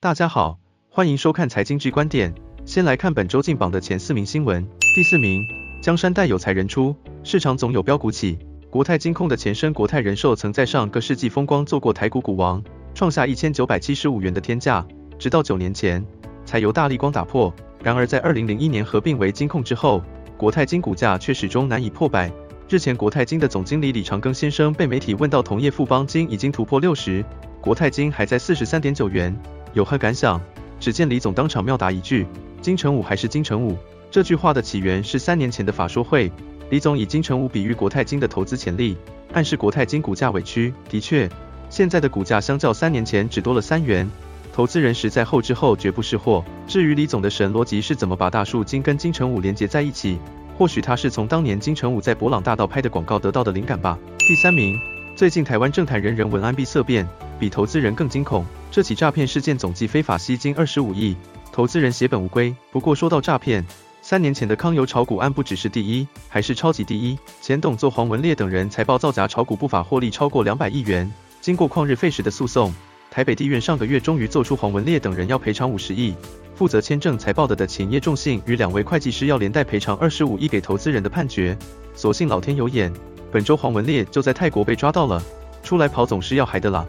大家好，欢迎收看财经 G 观点。先来看本周进榜的前四名新闻。第四名，江山代有才人出，市场总有标股起。国泰金控的前身国泰人寿曾在上个世纪风光做过台股股王，创下一千九百七十五元的天价，直到九年前才由大立光打破。然而在二零零一年合并为金控之后，国泰金股价却始终难以破百。日前，国泰金的总经理李长庚先生被媒体问到，同业富邦金已经突破六十，国泰金还在四十三点九元，有何感想？只见李总当场妙答一句：“金城武还是金城武。”这句话的起源是三年前的法说会，李总以金城武比喻国泰金的投资潜力，暗示国泰金股价委屈。的确，现在的股价相较三年前只多了三元，投资人实在后知后觉不识货。至于李总的神逻辑是怎么把大树金跟金城武连接在一起？或许他是从当年金城武在博朗大道拍的广告得到的灵感吧。第三名，最近台湾政坛人人闻安闭色变，比投资人更惊恐。这起诈骗事件总计非法吸金二十五亿，投资人血本无归。不过说到诈骗，三年前的康油炒股案不只是第一，还是超级第一。前董座黄文烈等人财报造假炒股不法获利超过两百亿元，经过旷日费时的诉讼，台北地院上个月终于做出黄文烈等人要赔偿五十亿。负责签证财报的的前叶仲信与两位会计师要连带赔偿二十五亿给投资人的判决，所幸老天有眼，本周黄文烈就在泰国被抓到了，出来跑总是要还的啦。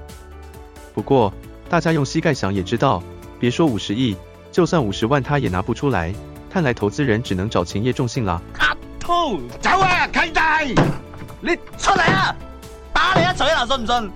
不过大家用膝盖想也知道，别说五十亿，就算五十万他也拿不出来，看来投资人只能找前叶重信了。阿兔，走啊，契弟，你出来啊，打你一锤啦，信唔信？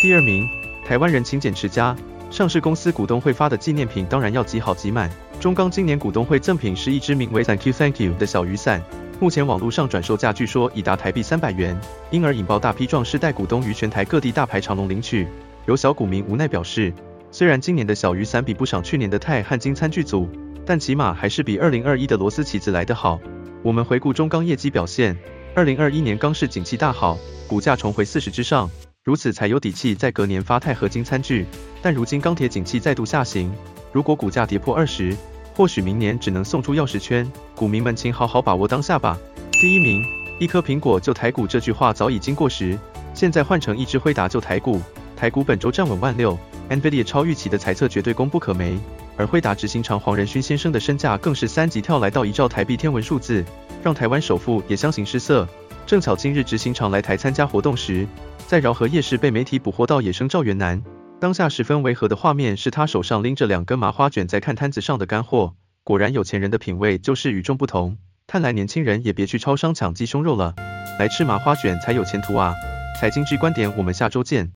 第二名，台湾人勤俭持家。上市公司股东会发的纪念品当然要集好集满。中钢今年股东会赠品是一支名为 Thank You Thank You 的小雨伞，目前网络上转售价据说已达台币三百元，因而引爆大批壮士代股东于全台各地大排长龙领取。有小股民无奈表示，虽然今年的小雨伞比不上去年的钛合金餐具组，但起码还是比二零二一的螺丝起子来得好。我们回顾中钢业绩表现，二零二一年钢市景气大好，股价重回四十之上。如此才有底气在隔年发钛合金餐具，但如今钢铁景气再度下行，如果股价跌破二十，或许明年只能送出钥匙圈。股民们请好好把握当下吧。第一名，一颗苹果就台股这句话早已经过时，现在换成一只辉达就台股。台股本周站稳万六，NVIDIA 超预期的财测绝对功不可没，而辉达执行长黄仁勋先生的身价更是三级跳来到一兆台币天文数字，让台湾首富也相形失色。正巧今日执行长来台参加活动时，在饶河夜市被媒体捕获到野生赵元男，当下十分违和的画面是他手上拎着两根麻花卷在看摊子上的干货，果然有钱人的品味就是与众不同。看来年轻人也别去超商抢鸡胸肉了，来吃麻花卷才有前途啊！财经 G 观点，我们下周见。